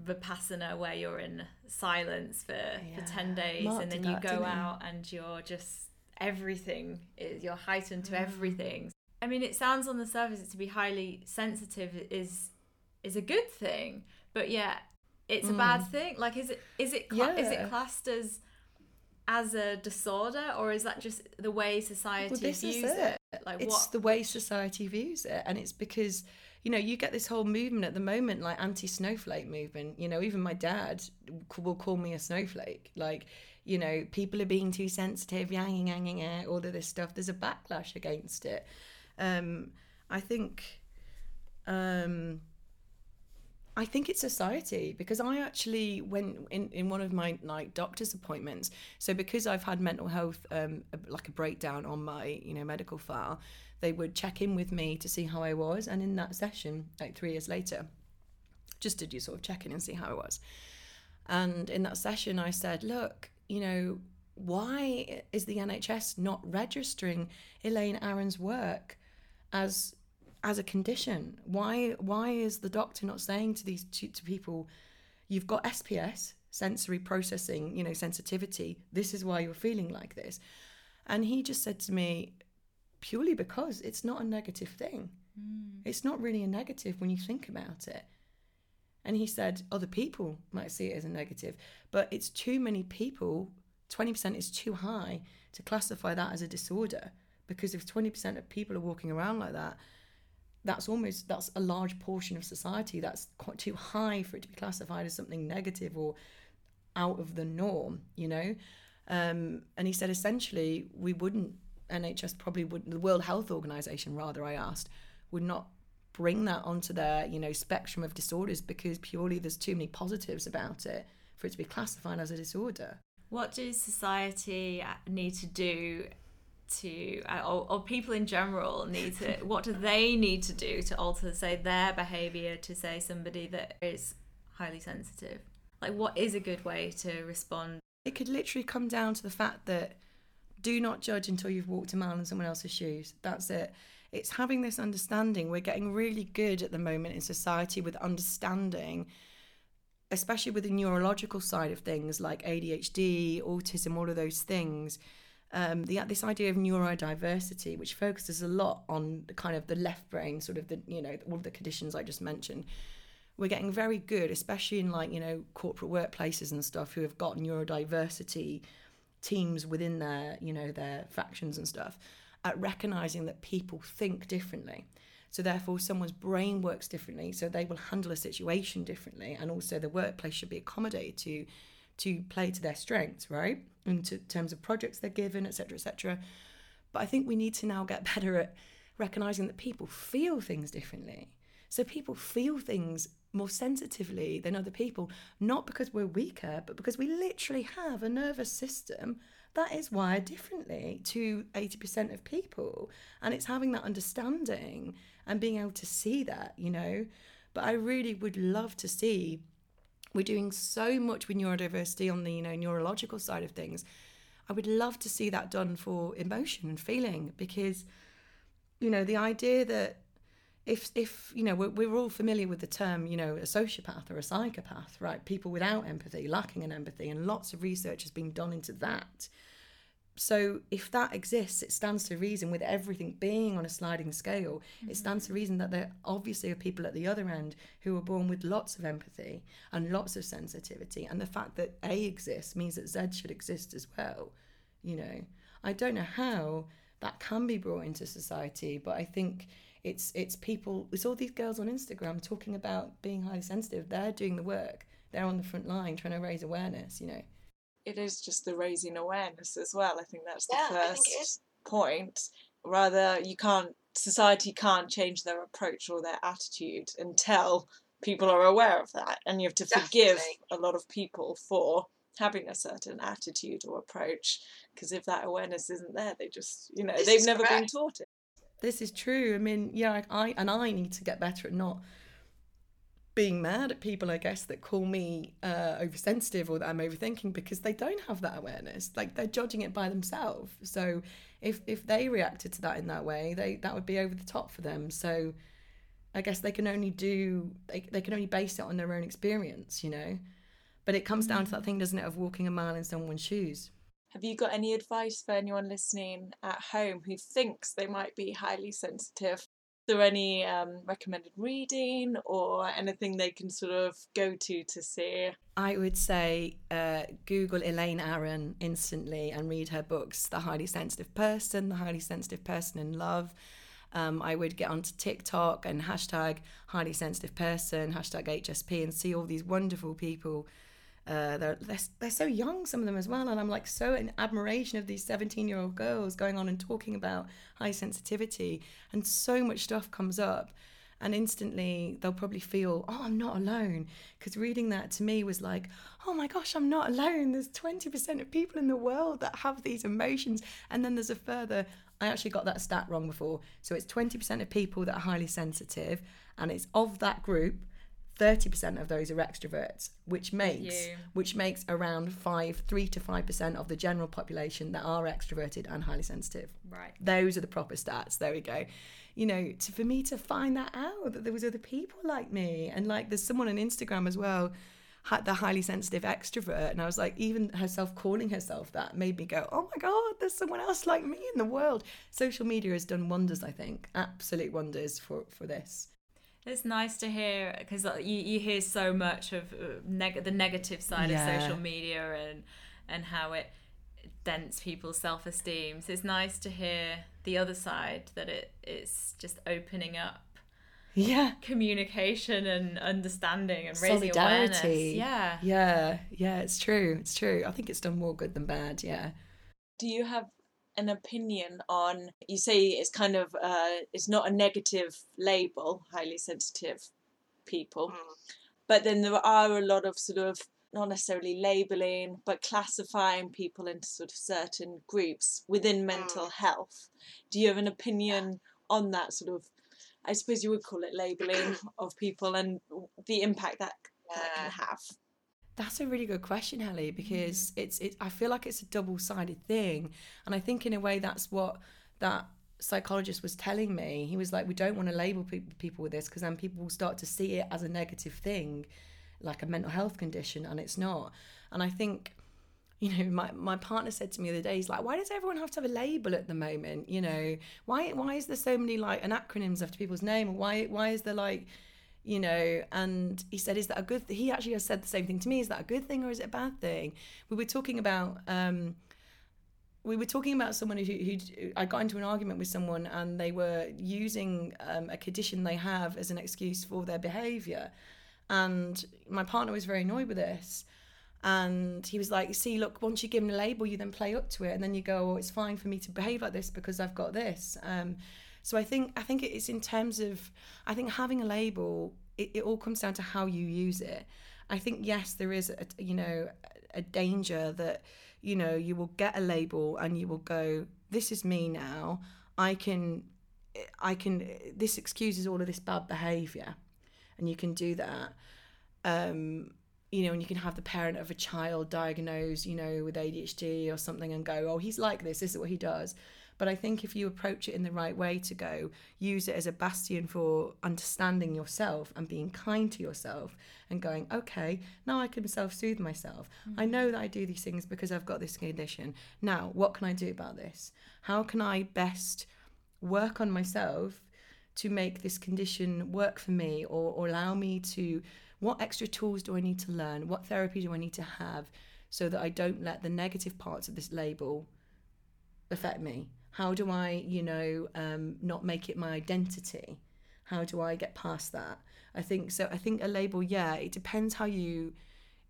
vipassana where you're in silence for, yeah. for 10 days Mark and then you that, go out and you're just everything is you're heightened to mm. everything i mean it sounds on the surface to be highly sensitive is is a good thing but yeah it's mm. a bad thing like is it is it yeah. is it classed as as a disorder or is that just the way society well, views it. it. like it's what? the way society views it and it's because you know you get this whole movement at the moment like anti-snowflake movement you know even my dad will call me a snowflake. Like you know people are being too sensitive yang yang yang, yang all of this stuff. There's a backlash against it. Um i think um I think it's society because I actually went in, in one of my like doctor's appointments. So because I've had mental health um, like a breakdown on my you know medical file, they would check in with me to see how I was, and in that session, like three years later, just did you sort of check in and see how I was. And in that session, I said, look, you know, why is the NHS not registering Elaine Aron's work as as a condition? Why why is the doctor not saying to these to, to people, you've got SPS, sensory processing, you know, sensitivity. This is why you're feeling like this. And he just said to me, purely because it's not a negative thing. Mm. It's not really a negative when you think about it. And he said other people might see it as a negative, but it's too many people 20% is too high to classify that as a disorder because if 20% of people are walking around like that that's almost that's a large portion of society that's quite too high for it to be classified as something negative or out of the norm you know um, and he said essentially we wouldn't nhs probably would the world health organization rather i asked would not bring that onto their you know spectrum of disorders because purely there's too many positives about it for it to be classified as a disorder what does society need to do to, uh, or, or people in general need to, what do they need to do to alter, say, their behaviour to, say, somebody that is highly sensitive? Like, what is a good way to respond? It could literally come down to the fact that do not judge until you've walked a mile in someone else's shoes. That's it. It's having this understanding. We're getting really good at the moment in society with understanding especially with the neurological side of things like ADHD, autism, all of those things. Um, the, this idea of neurodiversity, which focuses a lot on the kind of the left brain, sort of the you know all of the conditions I just mentioned. We're getting very good, especially in like you know corporate workplaces and stuff, who have got neurodiversity teams within their you know their factions and stuff, at recognizing that people think differently. So therefore, someone's brain works differently, so they will handle a situation differently, and also the workplace should be accommodated to to play to their strengths, right? In terms of projects they're given, etc., etc. But I think we need to now get better at recognizing that people feel things differently. So people feel things more sensitively than other people, not because we're weaker, but because we literally have a nervous system that is wired differently to 80% of people. And it's having that understanding and being able to see that, you know. But I really would love to see we're doing so much with neurodiversity on the you know neurological side of things. I would love to see that done for emotion and feeling because you know the idea that if if you know we're, we're all familiar with the term you know a sociopath or a psychopath right people without empathy lacking in empathy and lots of research has been done into that so if that exists, it stands to reason with everything being on a sliding scale, mm-hmm. it stands to reason that there obviously are people at the other end who are born with lots of empathy and lots of sensitivity. And the fact that A exists means that Z should exist as well. You know, I don't know how that can be brought into society, but I think it's it's people it's all these girls on Instagram talking about being highly sensitive. They're doing the work. They're on the front line trying to raise awareness, you know it is just the raising awareness as well. I think that's the yeah, first point. Rather, you can't society can't change their approach or their attitude until people are aware of that, and you have to Definitely. forgive a lot of people for having a certain attitude or approach because if that awareness isn't there they just you know this they've never correct. been taught it this is true i mean yeah i and i need to get better at not being mad at people, I guess, that call me uh, oversensitive or that I'm overthinking because they don't have that awareness. Like they're judging it by themselves. So if if they reacted to that in that way, they that would be over the top for them. So I guess they can only do they, they can only base it on their own experience, you know. But it comes down to that mm. thing, doesn't it, of walking a mile in someone's shoes. Have you got any advice for anyone listening at home who thinks they might be highly sensitive there any um, recommended reading or anything they can sort of go to to see? I would say uh, Google Elaine Aron instantly and read her books The Highly Sensitive Person, The Highly Sensitive Person in Love. Um, I would get onto TikTok and hashtag highly sensitive person, hashtag HSP, and see all these wonderful people uh, they're, they're, they're so young, some of them as well. And I'm like so in admiration of these 17 year old girls going on and talking about high sensitivity. And so much stuff comes up. And instantly they'll probably feel, oh, I'm not alone. Because reading that to me was like, oh my gosh, I'm not alone. There's 20% of people in the world that have these emotions. And then there's a further, I actually got that stat wrong before. So it's 20% of people that are highly sensitive. And it's of that group, 30% of those are extroverts, which makes which makes around 5 3 to 5% of the general population that are extroverted and highly sensitive. Right. Those are the proper stats. There we go. You know, to, for me to find that out that there was other people like me and like there's someone on Instagram as well had the highly sensitive extrovert and I was like even herself calling herself that made me go oh my god there's someone else like me in the world social media has done wonders I think absolute wonders for for this it's nice to hear because uh, you, you hear so much of uh, neg- the negative side yeah. of social media and and how it dents people's self esteem. So it's nice to hear the other side that it it's just opening up yeah communication and understanding and raising Solidarity. awareness yeah yeah yeah it's true it's true i think it's done more good than bad yeah do you have an opinion on you say it's kind of uh, it's not a negative label highly sensitive people mm. but then there are a lot of sort of not necessarily labeling but classifying people into sort of certain groups within mental mm. health do you have an opinion on that sort of i suppose you would call it labeling of people and the impact that, yeah. that can have that's a really good question, Ellie, because mm. it's it. I feel like it's a double sided thing, and I think in a way that's what that psychologist was telling me. He was like, we don't want to label pe- people with this because then people will start to see it as a negative thing, like a mental health condition, and it's not. And I think. You know, my, my partner said to me the other day, he's like, why does everyone have to have a label at the moment? You know, why why is there so many like an acronyms after people's name? Why why is there like you know and he said is that a good th-? he actually has said the same thing to me is that a good thing or is it a bad thing? We were talking about um we were talking about someone who, who I got into an argument with someone and they were using um, a condition they have as an excuse for their behavior. And my partner was very annoyed with this. And he was like see look once you give them a label you then play up to it and then you go oh it's fine for me to behave like this because I've got this. Um, so I think I think it's in terms of I think having a label it, it all comes down to how you use it. I think yes, there is a you know a danger that you know you will get a label and you will go this is me now. I can I can this excuses all of this bad behavior and you can do that. Um you know, and you can have the parent of a child diagnosed, you know, with ADHD or something and go, oh, he's like this, this is what he does. But I think if you approach it in the right way to go, use it as a bastion for understanding yourself and being kind to yourself and going, okay, now I can self soothe myself. Mm-hmm. I know that I do these things because I've got this condition. Now, what can I do about this? How can I best work on myself to make this condition work for me or, or allow me to? What extra tools do I need to learn? What therapy do I need to have so that I don't let the negative parts of this label affect me? How do I, you know, um, not make it my identity? How do I get past that? I think so. I think a label, yeah, it depends how you.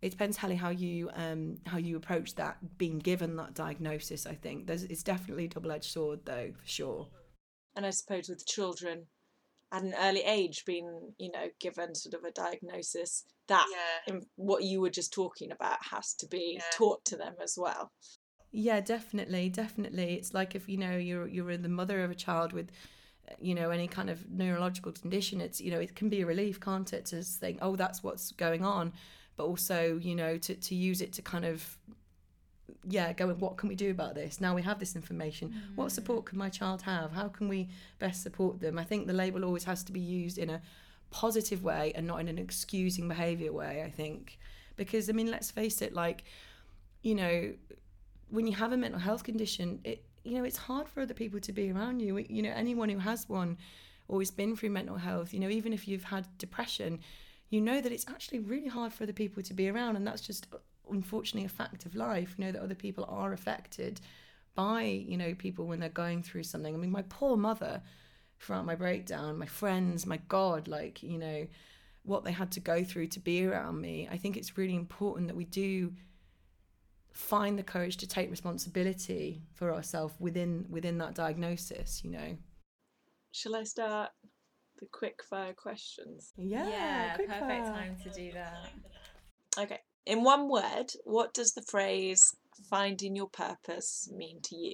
It depends, Hallie, how you um, how you approach that being given that diagnosis. I think there's it's definitely a double edged sword, though, for sure. And I suppose with children, at an early age being you know given sort of a diagnosis that yeah. what you were just talking about has to be yeah. taught to them as well yeah, definitely, definitely. It's like if you know you're you're the mother of a child with you know any kind of neurological condition it's you know it can be a relief can't it to think oh that's what's going on. But also you know to, to use it to kind of yeah going what can we do about this? Now we have this information. Mm. what support can my child have? How can we best support them? I think the label always has to be used in a positive way and not in an excusing behavior way i think. Because i mean let's face it like you know when you have a mental health condition, it you know it's hard for other people to be around you. You know, anyone who has one or has been through mental health, you know, even if you've had depression, you know that it's actually really hard for other people to be around, and that's just uh, unfortunately a fact of life. You know that other people are affected by you know people when they're going through something. I mean, my poor mother throughout my breakdown, my friends, my God, like you know what they had to go through to be around me. I think it's really important that we do find the courage to take responsibility for ourselves within within that diagnosis you know shall i start the quick fire questions yeah, yeah perfect fire. time to do that okay in one word what does the phrase finding your purpose mean to you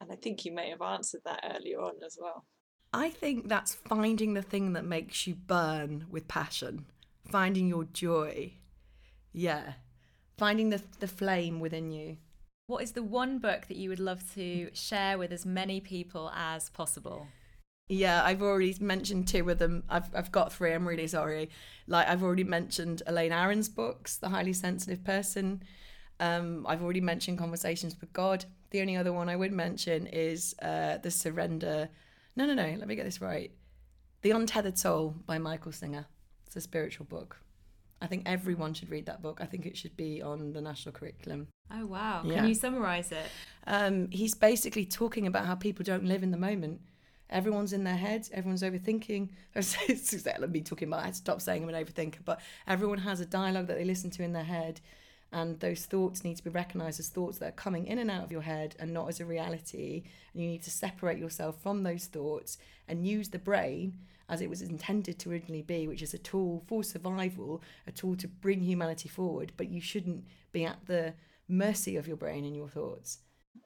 and i think you may have answered that earlier on as well i think that's finding the thing that makes you burn with passion finding your joy. Yeah. Finding the, the flame within you. What is the one book that you would love to share with as many people as possible? Yeah, I've already mentioned two of them. I've I've got three. I'm really sorry. Like I've already mentioned Elaine Aron's books, The Highly Sensitive Person. Um, I've already mentioned Conversations with God. The only other one I would mention is uh, The Surrender. No, no, no. Let me get this right. The Untethered Soul by Michael Singer. It's a spiritual book. I think everyone should read that book. I think it should be on the national curriculum. Oh wow! Yeah. Can you summarize it? Um, he's basically talking about how people don't live in the moment. Everyone's in their heads. Everyone's overthinking. It's exactly me talking about. I had to stop saying I'm an overthinker, but everyone has a dialogue that they listen to in their head, and those thoughts need to be recognised as thoughts that are coming in and out of your head, and not as a reality. And you need to separate yourself from those thoughts and use the brain as it was intended to originally be, which is a tool for survival, a tool to bring humanity forward. But you shouldn't be at the mercy of your brain and your thoughts.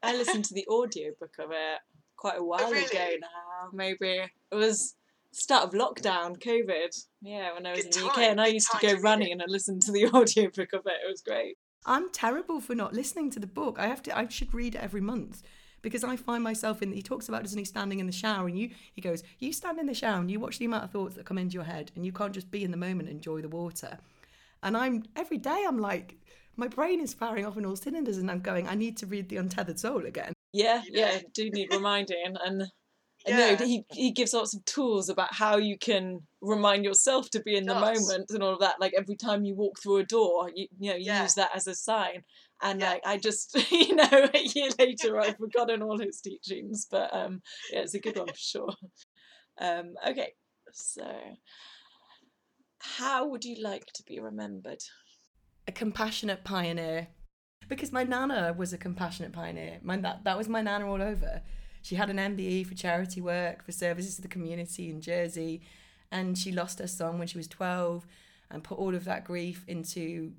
I listened to the audiobook of it quite a while really? ago now. Maybe it was start of lockdown, COVID. Yeah, when I was Good in the UK, and I good used to go to running and I listened to the audiobook of it. It was great. I'm terrible for not listening to the book. I have to. I should read it every month because I find myself in. He talks about doesn't he standing in the shower and you. He goes, you stand in the shower and you watch the amount of thoughts that come into your head and you can't just be in the moment and enjoy the water. And I'm every day. I'm like, my brain is firing off in all cylinders and I'm going. I need to read the Untethered Soul again. Yeah, Yeah. yeah, do need reminding and. And Yeah. no, he he gives lots of tools about how you can remind yourself to be in the moment and all of that. Like every time you walk through a door, you you know you Yeah. use that as a sign. And Yeah. like I just you know a year later I've forgotten all his teachings, but um yeah, it's a good one for sure. Um okay, so how would you like to be remembered? a compassionate pioneer because my nana was a compassionate pioneer my, that, that was my nana all over she had an mbe for charity work for services to the community in jersey and she lost her son when she was 12 and put all of that grief into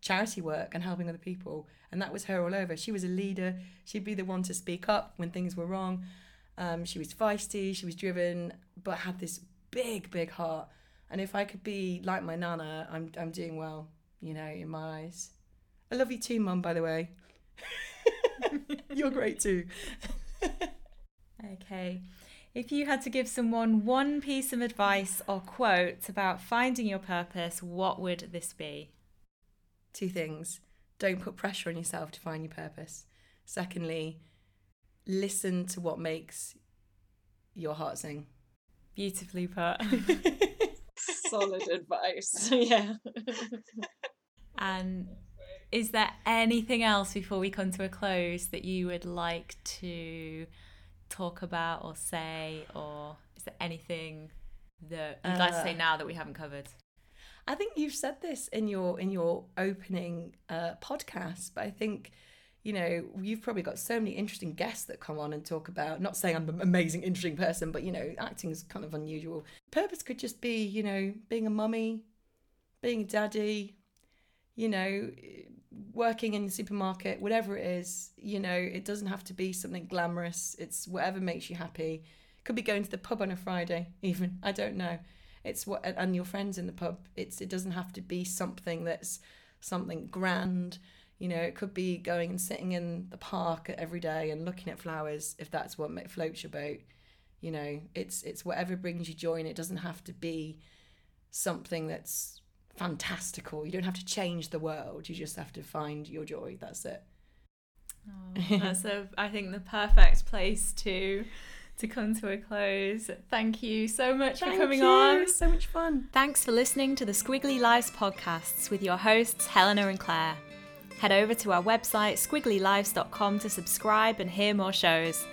charity work and helping other people and that was her all over she was a leader she'd be the one to speak up when things were wrong um, she was feisty she was driven but had this big big heart and if i could be like my nana i'm, I'm doing well you know, in my eyes. I love you too, Mum, by the way. You're great too. Okay. If you had to give someone one piece of advice or quote about finding your purpose, what would this be? Two things. Don't put pressure on yourself to find your purpose. Secondly, listen to what makes your heart sing. Beautifully put. Solid advice. yeah. and is there anything else before we come to a close that you would like to talk about or say, or is there anything that you'd like to say Uh, now that we haven't covered? I think you've said this in your in your opening uh, podcast, but I think you know you've probably got so many interesting guests that come on and talk about. Not saying I'm an amazing, interesting person, but you know, acting is kind of unusual. Purpose could just be you know being a mummy, being a daddy, you know, working in the supermarket, whatever it is. You know, it doesn't have to be something glamorous. It's whatever makes you happy. Could be going to the pub on a Friday, even. I don't know it's what and your friends in the pub it's it doesn't have to be something that's something grand. You know it could be going and sitting in the park every day and looking at flowers if that's what floats your boat. You know it's it's whatever brings you joy and it doesn't have to be something that's fantastical. You don't have to change the world. You just have to find your joy. That's it. Oh, that's a, I think the perfect place to to come to a close. Thank you so much Thank for coming you. on. so much fun Thanks for listening to the Squiggly Lives podcasts with your hosts Helena and Claire. Head over to our website squigglylives.com to subscribe and hear more shows.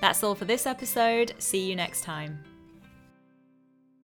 That's all for this episode. See you next time.